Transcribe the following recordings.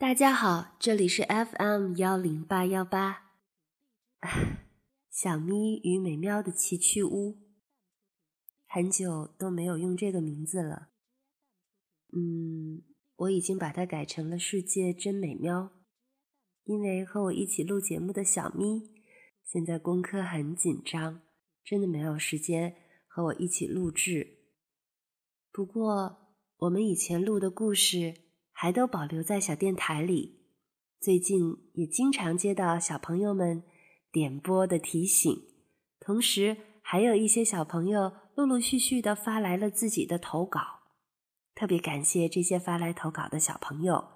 大家好，这里是 FM 幺零八幺八，小咪与美妙的奇趣屋。很久都没有用这个名字了，嗯，我已经把它改成了世界真美妙，因为和我一起录节目的小咪现在功课很紧张，真的没有时间和我一起录制。不过我们以前录的故事。还都保留在小电台里。最近也经常接到小朋友们点播的提醒，同时还有一些小朋友陆陆续续的发来了自己的投稿。特别感谢这些发来投稿的小朋友。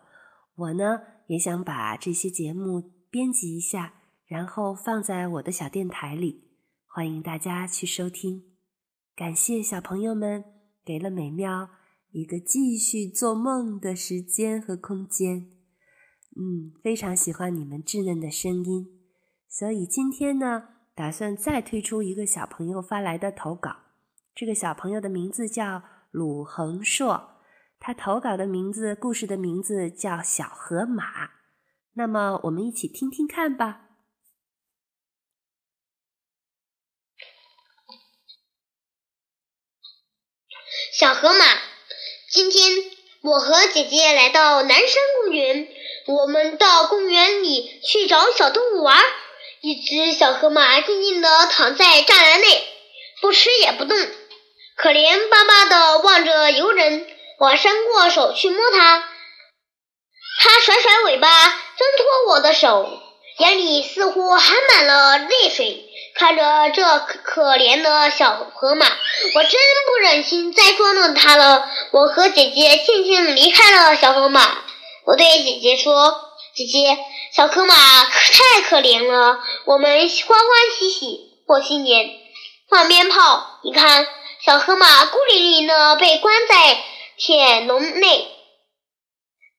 我呢也想把这些节目编辑一下，然后放在我的小电台里，欢迎大家去收听。感谢小朋友们给了美妙。一个继续做梦的时间和空间，嗯，非常喜欢你们稚嫩的声音，所以今天呢，打算再推出一个小朋友发来的投稿。这个小朋友的名字叫鲁恒硕，他投稿的名字，故事的名字叫《小河马》。那么，我们一起听听看吧，《小河马》。今天我和姐姐来到南山公园，我们到公园里去找小动物玩。一只小河马静静地躺在栅栏内，不吃也不动，可怜巴巴地望着游人。我伸过手去摸它，它甩甩尾巴，挣脱我的手，眼里似乎含满了泪水。看着这可怜的小河马，我真不忍心再捉弄它了。我和姐姐静静离开了小河马。我对姐姐说：“姐姐，小河马可太可怜了，我们欢欢喜喜过新年，放鞭炮。你看，小河马孤零零的被关在铁笼内，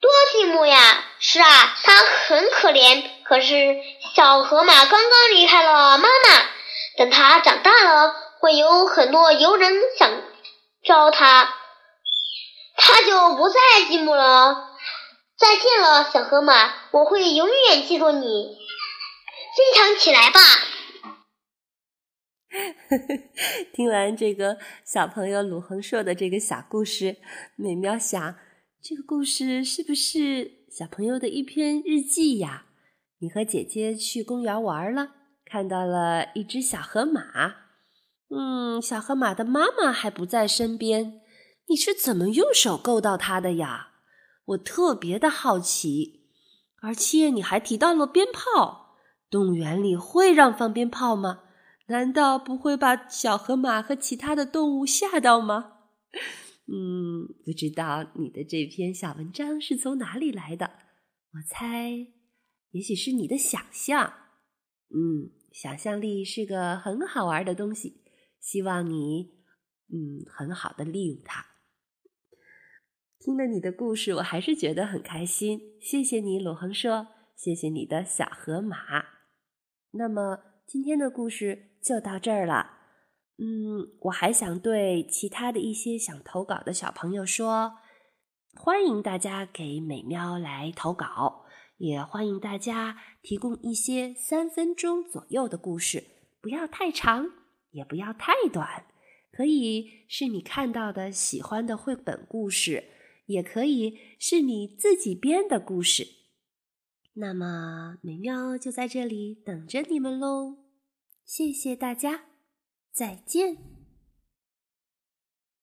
多寂寞呀！是啊，它很可怜。”可是，小河马刚刚离开了妈妈，等它长大了，会有很多游人想招它，他就不再寂寞了。再见了，小河马，我会永远记住你。坚强起来吧！听完这个小朋友鲁恒硕的这个小故事，美妙想，这个故事是不是小朋友的一篇日记呀？你和姐姐去公园玩了，看到了一只小河马。嗯，小河马的妈妈还不在身边，你是怎么用手够到它的呀？我特别的好奇。而且你还提到了鞭炮，动物园里会让放鞭炮吗？难道不会把小河马和其他的动物吓到吗？嗯，不知道你的这篇小文章是从哪里来的？我猜。也许是你的想象，嗯，想象力是个很好玩的东西。希望你，嗯，很好的利用它。听了你的故事，我还是觉得很开心。谢谢你，鲁恒说，谢谢你的小河马。那么今天的故事就到这儿了。嗯，我还想对其他的一些想投稿的小朋友说，欢迎大家给美喵来投稿。也欢迎大家提供一些三分钟左右的故事，不要太长，也不要太短。可以是你看到的喜欢的绘本故事，也可以是你自己编的故事。那么美妙就在这里等着你们喽！谢谢大家，再见。